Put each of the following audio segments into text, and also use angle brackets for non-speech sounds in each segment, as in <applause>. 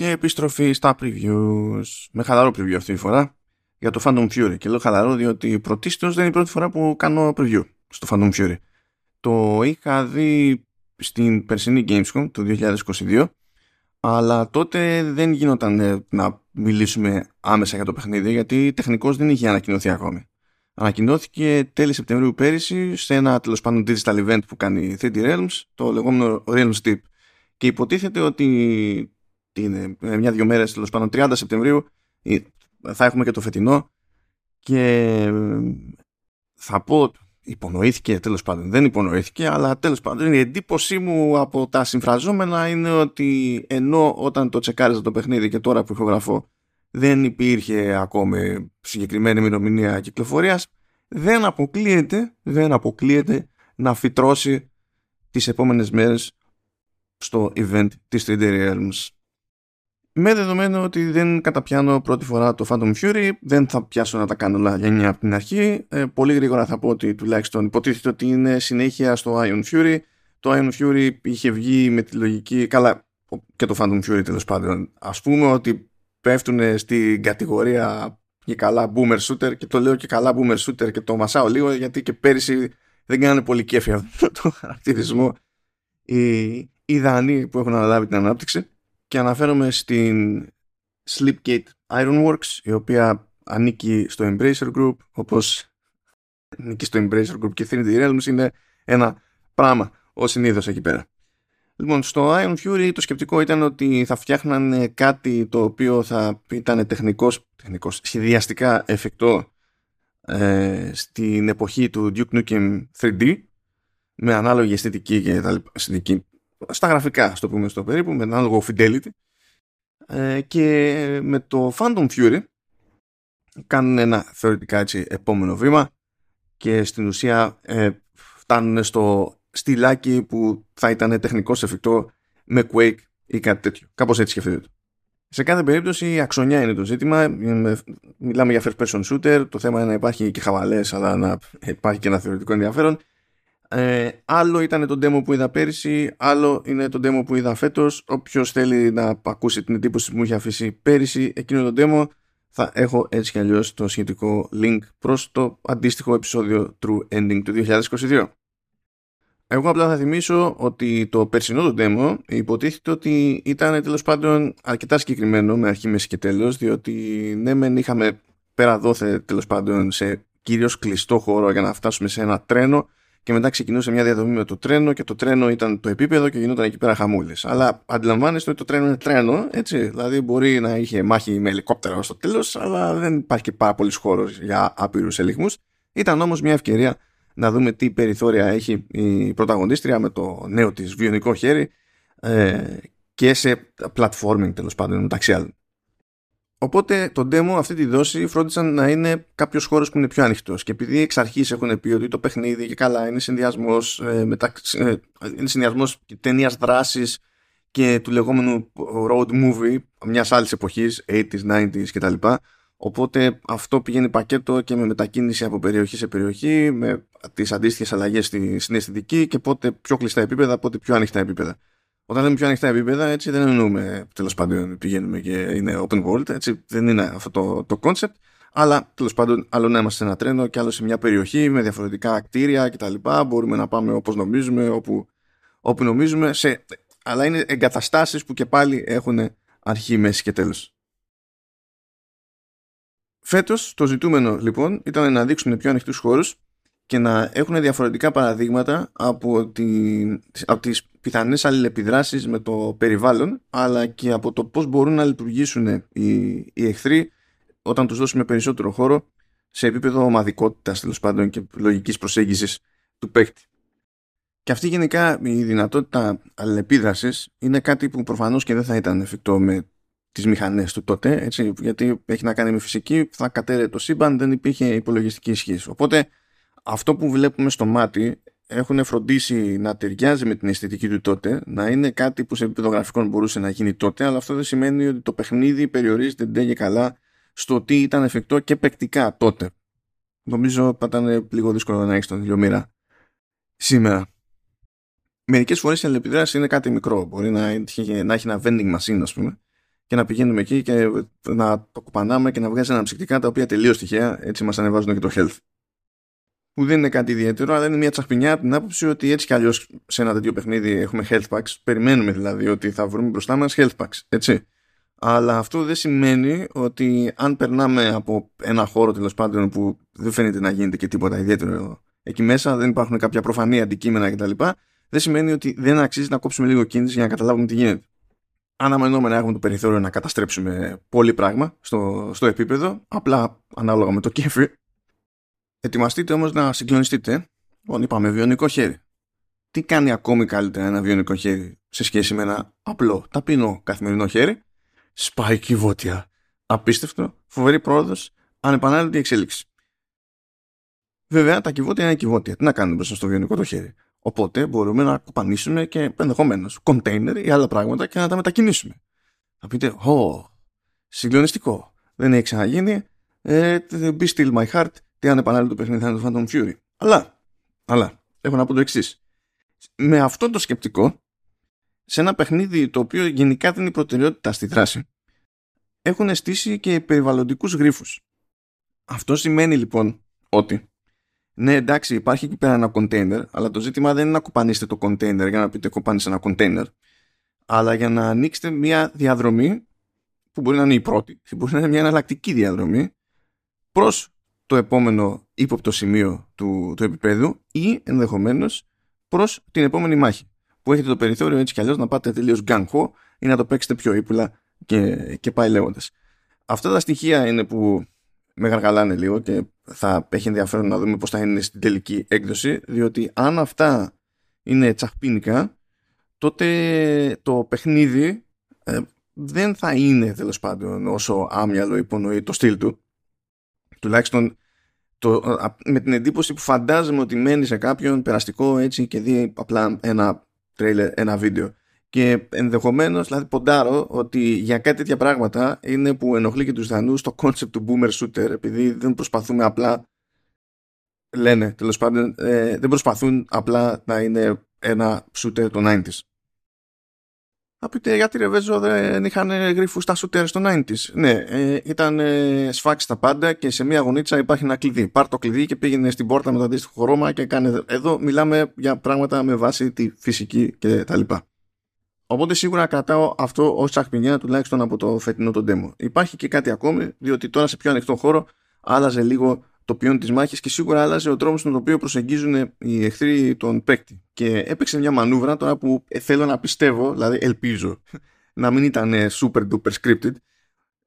και επιστροφή στα previews. Με χαλαρό preview αυτή τη φορά για το Phantom Fury. Και λέω χαλαρό διότι πρωτίστως δεν είναι η πρώτη φορά που κάνω preview στο Phantom Fury. Το είχα δει στην περσινή Gamescom του 2022 αλλά τότε δεν γινόταν ε, να μιλήσουμε άμεσα για το παιχνίδι γιατί τεχνικώς δεν είχε ανακοινωθεί ακόμη. Ανακοινώθηκε τέλη Σεπτεμβρίου πέρυσι σε ένα τέλος πάντων digital event που κάνει 3D Realms, το λεγόμενο Realms Tip. Και υποτίθεται ότι είναι μια-δυο μέρες τέλος πάντων 30 Σεπτεμβρίου θα έχουμε και το φετινό. Και θα πω υπονοήθηκε τέλος πάντων δεν υπονοήθηκε αλλά τέλος πάντων η εντύπωσή μου από τα συμφραζόμενα είναι ότι ενώ όταν το τσεκάριζα το παιχνίδι και τώρα που ηχογραφώ δεν υπήρχε ακόμη συγκεκριμένη ημερομηνία κυκλοφορίας δεν αποκλείεται, δεν αποκλείεται να φυτρώσει τις επόμενες μέρες στο event της 3D Realms με δεδομένο ότι δεν καταπιάνω πρώτη φορά το Phantom Fury, δεν θα πιάσω να τα κάνω όλα για από την αρχή. Ε, πολύ γρήγορα θα πω ότι τουλάχιστον υποτίθεται ότι είναι συνέχεια στο Ion Fury. Το Ion Fury είχε βγει με τη λογική, καλά και το Phantom Fury τέλος πάντων. Ας πούμε ότι πέφτουν στην κατηγορία και καλά boomer shooter και το λέω και καλά boomer shooter και το μασάω λίγο γιατί και πέρυσι δεν κάνανε πολύ κέφι αυτό το <laughs> χαρακτηρισμό οι, οι Δανείοι που έχουν αναλάβει την ανάπτυξη και αναφέρομαι στην Sleepgate Ironworks η οποία ανήκει στο Embracer Group όπως ανήκει στο Embracer Group και 3D Realms είναι ένα πράγμα ο συνήθως εκεί πέρα. Λοιπόν, στο Iron Fury το σκεπτικό ήταν ότι θα φτιάχνανε κάτι το οποίο θα ήταν τεχνικός, τεχνικός σχεδιαστικά εφικτό ε, στην εποχή του Duke Nukem 3D με ανάλογη αισθητική και τα λοιπά, αισθητική στα γραφικά, στο πούμε στο περίπου, με ανάλογο fidelity. Ε, και με το Phantom Fury κάνουν ένα θεωρητικά έτσι επόμενο βήμα και στην ουσία ε, φτάνουν στο στυλάκι που θα ήταν τεχνικός εφικτό με Quake ή κάτι τέτοιο. Κάπως έτσι σκεφτείτε. Σε κάθε περίπτωση η αξονιά είναι το ζήτημα. Μιλάμε για first person shooter. Το θέμα είναι να υπάρχει και χαβαλές αλλά να υπάρχει και ένα θεωρητικό ενδιαφέρον. Ε, άλλο ήταν το demo που είδα πέρυσι, άλλο είναι το demo που είδα φέτος. Όποιος θέλει να ακούσει την εντύπωση που μου είχε αφήσει πέρυσι εκείνο το demo, θα έχω έτσι κι αλλιώς το σχετικό link προς το αντίστοιχο επεισόδιο True Ending του 2022. Εγώ απλά θα θυμίσω ότι το περσινό το demo υποτίθεται ότι ήταν τέλος πάντων αρκετά συγκεκριμένο με αρχή, μέση και τέλος διότι ναι μεν είχαμε πέρα δόθε τέλος πάντων σε κυρίως κλειστό χώρο για να φτάσουμε σε ένα τρένο και μετά ξεκινούσε μια διαδρομή με το τρένο και το τρένο ήταν το επίπεδο και γινόταν εκεί πέρα χαμούλε. Αλλά αντιλαμβάνεστε ότι το τρένο είναι τρένο, έτσι. Δηλαδή μπορεί να είχε μάχη με ελικόπτερα στο τέλος, αλλά δεν υπάρχει και πάρα πολύς χώρος για άπειρους ελιγμούς. Ήταν όμως μια ευκαιρία να δούμε τι περιθώρια έχει η πρωταγωνίστρια με το νέο της βιονικό χέρι ε, και σε platforming τέλος πάντων μεταξύ άλλων. Οπότε το demo αυτή τη δόση φρόντισαν να είναι κάποιος χώρος που είναι πιο ανοιχτό. Και επειδή εξ αρχής έχουν πει ότι το παιχνίδι και καλά είναι συνδυασμός ε, ε, είναι συνδυασμός ταινίας δράσης και του λεγόμενου road movie μιας άλλης εποχής, 80s, 90s κτλ. Οπότε αυτό πηγαίνει πακέτο και με μετακίνηση από περιοχή σε περιοχή, με τις αντίστοιχες αλλαγές στην αισθητική και πότε πιο κλειστά επίπεδα, πότε πιο ανοιχτά επίπεδα. Όταν λέμε πιο ανοιχτά επίπεδα, έτσι δεν εννοούμε τέλος πάντων πηγαίνουμε και είναι open world, έτσι δεν είναι αυτό το, το concept. Αλλά τέλος πάντων, άλλο να είμαστε σε ένα τρένο και άλλο σε μια περιοχή με διαφορετικά κτίρια κτλ. Μπορούμε να πάμε όπως νομίζουμε, όπου, όπου νομίζουμε. Σε, αλλά είναι εγκαταστάσεις που και πάλι έχουν αρχή, μέση και τέλος. Φέτος το ζητούμενο λοιπόν ήταν να δείξουν πιο ανοιχτούς χώρους και να έχουν διαφορετικά παραδείγματα από, τη, από τις πιθανές αλληλεπιδράσεις με το περιβάλλον αλλά και από το πώς μπορούν να λειτουργήσουν οι, οι εχθροί όταν τους δώσουμε περισσότερο χώρο σε επίπεδο ομαδικότητας τέλος πάντων και λογικής προσέγγισης του παίκτη. Και αυτή γενικά η δυνατότητα αλληλεπίδρασης είναι κάτι που προφανώς και δεν θα ήταν εφικτό με τις μηχανές του τότε, έτσι, γιατί έχει να κάνει με φυσική, θα κατέρε το σύμπαν, δεν υπήρχε υπολογιστική ισχύς. Οπότε αυτό που βλέπουμε στο μάτι έχουν φροντίσει να ταιριάζει με την αισθητική του τότε, να είναι κάτι που σε επίπεδο γραφικών μπορούσε να γίνει τότε, αλλά αυτό δεν σημαίνει ότι το παιχνίδι περιορίζεται ντε και καλά στο τι ήταν εφικτό και παικτικά τότε. Νομίζω θα ήταν λίγο δύσκολο να έχεις τον ηλιομήρα σήμερα. Μερικές φορές η αλληλεπιδράση είναι κάτι μικρό. Μπορεί να έχει, να έχει ένα vending machine, ας πούμε, και να πηγαίνουμε εκεί και να το κουπανάμε και να βγάζει αναψυκτικά τα οποία τελείως τυχαία έτσι μας ανεβάζουν και το health. Που δεν είναι κάτι ιδιαίτερο, αλλά είναι μια τσαχπινιά από την άποψη ότι έτσι κι αλλιώς σε ένα τέτοιο παιχνίδι έχουμε health packs. Περιμένουμε δηλαδή ότι θα βρούμε μπροστά μας health packs. Έτσι. Αλλά αυτό δεν σημαίνει ότι αν περνάμε από ένα χώρο τέλος πάντων που δεν φαίνεται να γίνεται και τίποτα ιδιαίτερο εκεί μέσα, δεν υπάρχουν κάποια προφανή αντικείμενα κτλ. Δεν σημαίνει ότι δεν αξίζει να κόψουμε λίγο κίνηση για να καταλάβουμε τι γίνεται. Αναμενόμενα έχουμε το περιθώριο να καταστρέψουμε πολύ πράγμα στο, στο επίπεδο, απλά ανάλογα με το κέφι. Ετοιμαστείτε όμως να συγκλονιστείτε. Λοιπόν, είπαμε βιονικό χέρι. Τι κάνει ακόμη καλύτερα ένα βιονικό χέρι σε σχέση με ένα απλό, ταπεινό καθημερινό χέρι; Σπάει κυβότια. Απίστευτο, φοβερή πρόοδος, ανεπανάληπτη εξέλιξη. Βέβαια, τα κυβότια είναι κυβότια. Τι να κάνουμε μπροστά στο βιονικό το χέρι; Οπότε μπορούμε να κοπανίσουμε και ενδεχομένως κοντέινερ ή άλλα πράγματα και να τα μετακινήσουμε. Θα πείτε, Ω, συγκλονιστικό. Δεν έχει ξαναγίνει. Ε, be still my heart. Τι ανεπανάληπτο παιχνίδι θα είναι το Phantom Fury. Αλλά, αλλά, έχω να πω το εξής. Με αυτό το σκεπτικό, σε ένα παιχνίδι το οποίο γενικά δεν είναι προτεραιότητα στη δράση έχουν στήσει και περιβαλλοντικούς γρίφους. Αυτό σημαίνει λοιπόν ότι ναι εντάξει υπάρχει εκεί πέρα ένα container αλλά το ζήτημα δεν είναι να κουπανίσετε το container για να πείτε κουπάνισε ένα container αλλά για να ανοίξετε μια διαδρομή που μπορεί να είναι η πρώτη μπορεί να είναι μια εναλλακτική διαδρομή προς το επόμενο ύποπτο σημείο του, του επίπεδου ή ενδεχομένως προς την επόμενη μάχη που έχετε το περιθώριο έτσι κι αλλιώς να πάτε τελείως γκάνχο ή να το παίξετε πιο ύπουλα και, και πάει λέγοντας. Αυτά τα στοιχεία είναι που με γαργαλάνε λίγο και θα έχει ενδιαφέρον να δούμε πώς θα είναι στην τελική έκδοση διότι αν αυτά είναι τσαχπίνικα τότε το παιχνίδι ε, δεν θα είναι τέλος πάντων όσο άμυαλο υπονοεί το στυλ του τουλάχιστον το, με την εντύπωση που φαντάζομαι ότι μένει σε κάποιον περαστικό έτσι και δει απλά ένα τρέιλερ, ένα βίντεο. Και ενδεχομένως, δηλαδή ποντάρω ότι για κάτι τέτοια πράγματα είναι που ενοχλεί και τους Δανούς το concept του boomer shooter, επειδή δεν προσπαθούμε απλά. Λένε τέλος πάντων, ε, δεν προσπαθούν απλά να είναι ένα shooter των 90s. Θα πείτε γιατί ρε Βέζο δεν είχαν γρήφους στα shooter στο 90s. Ναι, ε, ήταν ε, σφάξεις τα πάντα και σε μία γωνίτσα υπάρχει ένα κλειδί. Πάρ το κλειδί και πήγαινε στην πόρτα με το αντίστοιχο χρώμα και κάνε. Εδώ μιλάμε για πράγματα με βάση τη φυσική κτλ. Οπότε σίγουρα κρατάω αυτό ως τσαχπινιά τουλάχιστον από το φετινό το demo. Υπάρχει και κάτι ακόμη, διότι τώρα σε πιο ανοιχτό χώρο άλλαζε λίγο το ποιόν της μάχης και σίγουρα άλλαζε ο τρόπος με τον οποίο προσεγγίζουν οι εχθροί τον παίκτη. Και έπαιξε μια μανούβρα τώρα που ε, θέλω να πιστεύω, δηλαδή ελπίζω, να μην ήταν super duper scripted.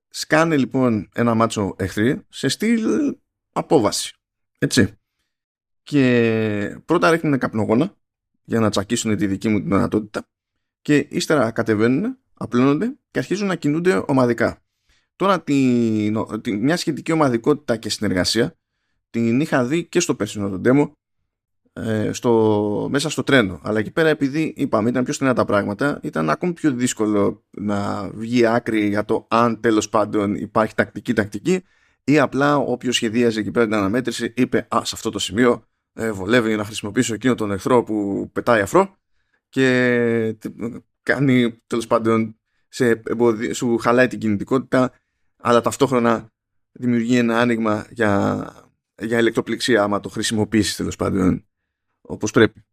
Σκάνε λοιπόν ένα μάτσο εχθροί σε στυλ απόβαση. Έτσι. Και πρώτα ρίχνουν καπνογόνα για να τσακίσουν τη δική μου την δυνατότητα και ύστερα κατεβαίνουν, απλώνονται και αρχίζουν να κινούνται ομαδικά. Τώρα τη, τη, μια σχετική ομαδικότητα και συνεργασία την είχα δει και στο περσινό το demo ε, στο, μέσα στο τρένο. Αλλά εκεί πέρα επειδή είπαμε ήταν πιο στενά τα πράγματα ήταν ακόμη πιο δύσκολο να βγει άκρη για το αν τέλος πάντων υπάρχει τακτική τακτική ή απλά όποιος σχεδίαζε εκεί πέρα την αναμέτρηση είπε «Α, σε αυτό το σημείο ε, βολεύει να χρησιμοποιήσω εκείνο τον εχθρό που πετάει αφρό και κάνει τέλος πάντων σε σου χαλάει την κινητικότητα αλλά ταυτόχρονα δημιουργεί ένα άνοιγμα για για ηλεκτροπληξία άμα το χρησιμοποιήσεις τέλος πάντων όπως πρέπει.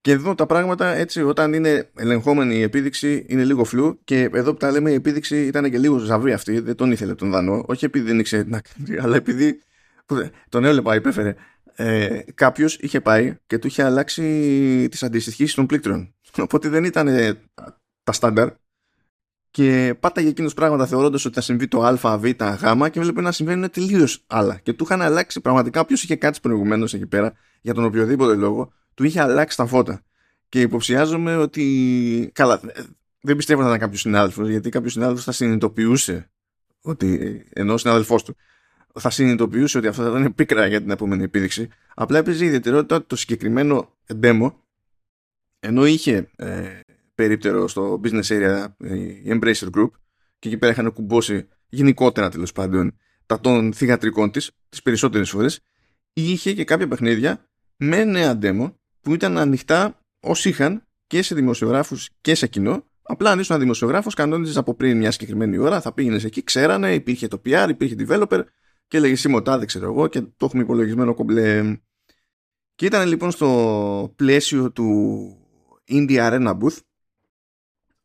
Και εδώ τα πράγματα έτσι όταν είναι ελεγχόμενη η επίδειξη είναι λίγο φλού και εδώ που τα λέμε η επίδειξη ήταν και λίγο ζαβή αυτή, δεν τον ήθελε τον Δανό, όχι επειδή δεν ήξερε να κάνει, αλλά επειδή τον έβλεπα υπέφερε. Ε, Κάποιος είχε πάει και του είχε αλλάξει τις αντιστοιχήσεις των πλήκτρων. Οπότε δεν ήταν τα στάνταρ και πάταγε εκείνο πράγματα θεωρώντας ότι θα συμβεί το Α, Β, Γ και βλέπει να συμβαίνουν τελείως άλλα. Και του είχαν αλλάξει πραγματικά. Όποιος είχε κάτσει προηγουμένως εκεί πέρα, για τον οποιοδήποτε λόγο, του είχε αλλάξει τα φώτα. Και υποψιάζομαι ότι. Καλά, δεν πιστεύω να ήταν κάποιος συνάδελφος, γιατί κάποιος συνάδελφος θα συνειδητοποιούσε ότι. ενώ ο συνάδελφός του θα συνειδητοποιούσε ότι αυτό θα ήταν πίκρα για την επόμενη επίδειξη. Απλά έπαιζε η ιδιαιτερότητα το συγκεκριμένο demo, ενώ είχε ε, περίπτερο στο business area η Embracer Group και εκεί πέρα είχαν κουμπώσει γενικότερα τέλος πάντων τα των θηγατρικών της τις περισσότερες φορές είχε και κάποια παιχνίδια με νέα demo που ήταν ανοιχτά όσοι είχαν και σε δημοσιογράφους και σε κοινό Απλά αν ήσουν δημοσιογράφος, κανόνιζες από πριν μια συγκεκριμένη ώρα, θα πήγαινες εκεί, ξέρανε, υπήρχε το PR, υπήρχε developer και έλεγες Σιμωτά, δεν ξέρω εγώ, και το έχουμε υπολογισμένο κομπλέ. Και ήταν λοιπόν στο πλαίσιο του Indie Arena Booth.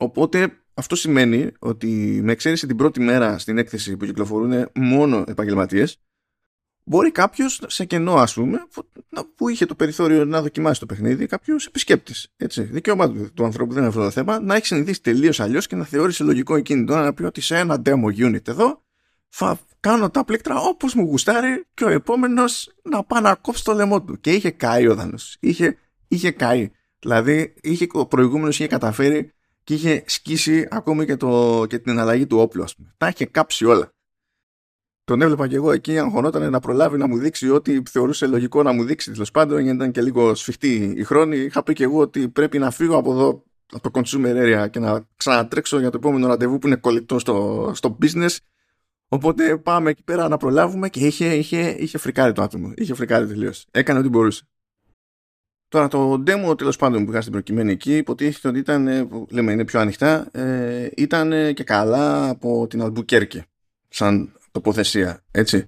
Οπότε αυτό σημαίνει ότι με εξαίρεση την πρώτη μέρα στην έκθεση που κυκλοφορούν μόνο επαγγελματίες, μπορεί κάποιος σε κενό, ας πούμε, που είχε το περιθώριο να δοκιμάσει το παιχνίδι, κάποιος επισκέπτης. Δικαίωμά του, του ανθρώπου δεν είναι αυτό το θέμα, να έχει συνηθίσει τελείως αλλιώς και να θεώρησε λογικό εκείνη τώρα να πει ότι σε ένα demo unit εδώ θα κάνω τα πλήκτρα όπως μου γουστάρει και ο επόμενος να πάει να κόψει το λαιμό του. Και είχε καεί ο Δανός. Είχε, είχε καεί. Δηλαδή, είχε, ο προηγούμενος είχε καταφέρει και είχε σκίσει ακόμη και, το, και την αλλαγή του όπλου, ας πούμε. Τα είχε κάψει όλα. Τον έβλεπα και εγώ εκεί, αγχωνόταν να προλάβει να μου δείξει ό,τι θεωρούσε λογικό να μου δείξει τέλος πάντων, γιατί ήταν και λίγο σφιχτή η χρόνη. Είχα πει και εγώ ότι πρέπει να φύγω από εδώ, από το consumer area και να ξανατρέξω για το επόμενο ραντεβού που είναι κολλητό στο, στο business. Οπότε πάμε εκεί πέρα να προλάβουμε και είχε, είχε, είχε φρικάρει το άτομο. Είχε φρικάρει τελείως. Έκανε ό,τι μπορούσε. Τώρα το demo τέλος πάντων που είχα στην προκειμένη εκεί υποτίθεται ότι ήταν, ε, που λέμε είναι πιο ανοιχτά, ε, ήταν και καλά από την Αλμπουκέρκη σαν τοποθεσία, έτσι.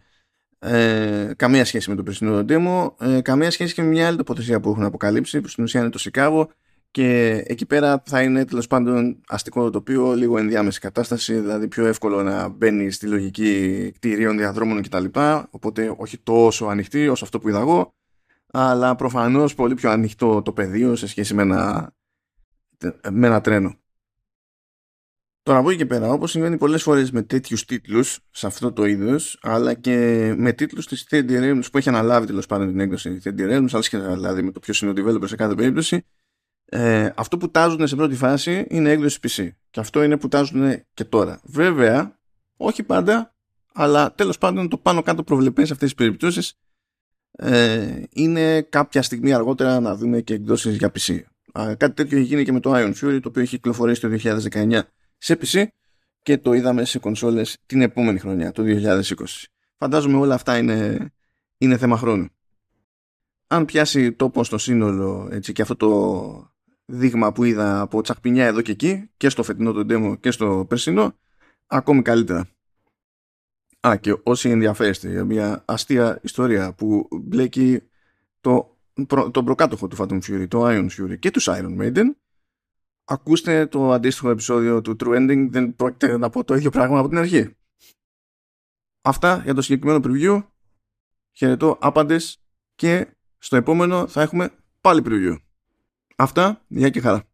Ε, καμία σχέση με το περσινό demo, ε, καμία σχέση και με μια άλλη τοποθεσία που έχουν αποκαλύψει, που στην ουσία είναι το Σικάγο και εκεί πέρα θα είναι τέλος πάντων αστικό τοπίο, λίγο ενδιάμεση κατάσταση, δηλαδή πιο εύκολο να μπαίνει στη λογική κτηρίων, διαδρόμων κτλ. Οπότε όχι τόσο ανοιχτή όσο αυτό που είδα εγώ, αλλά προφανώς πολύ πιο ανοιχτό το πεδίο σε σχέση με ένα, με ένα τρένο. Τώρα από εκεί και πέρα, όπως συμβαίνει πολλές φορές με τέτοιους τίτλους σε αυτό το είδος, αλλά και με τίτλους της 3D Realms που έχει αναλάβει τέλος πάντων την έκδοση 3D Realms, αλλά και δηλαδή με το ποιος είναι ο developer σε κάθε περίπτωση, ε, αυτό που τάζουν σε πρώτη φάση είναι έκδοση PC. Και αυτό είναι που τάζουν και τώρα. Βέβαια, όχι πάντα, αλλά τέλος πάντων το πάνω κάτω προβλεπές σε αυτές τις περιπτώσεις ε, είναι κάποια στιγμή αργότερα να δούμε και εκδόσεις για PC. Α, κάτι τέτοιο έχει γίνει και με το Ion Fury, το οποίο έχει κυκλοφορήσει το 2019 σε PC και το είδαμε σε κονσόλες την επόμενη χρονιά, το 2020. Φαντάζομαι όλα αυτά είναι, είναι θέμα χρόνου. Αν πιάσει τόπο στο σύνολο έτσι, και αυτό το δείγμα που είδα από τσακπινιά εδώ και εκεί και στο φετινό το demo και στο περσινό ακόμη καλύτερα. Α, και όσοι ενδιαφέρεστε για μια αστεία ιστορία που μπλέκει το, τον προκάτοχο του Phantom Fury, το Iron Fury και τους Iron Maiden, ακούστε το αντίστοιχο επεισόδιο του True Ending, δεν πρόκειται να πω το ίδιο πράγμα από την αρχή. Αυτά για το συγκεκριμένο preview. Χαιρετώ άπαντες και στο επόμενο θα έχουμε πάλι preview. Αυτά, γεια και χαρά.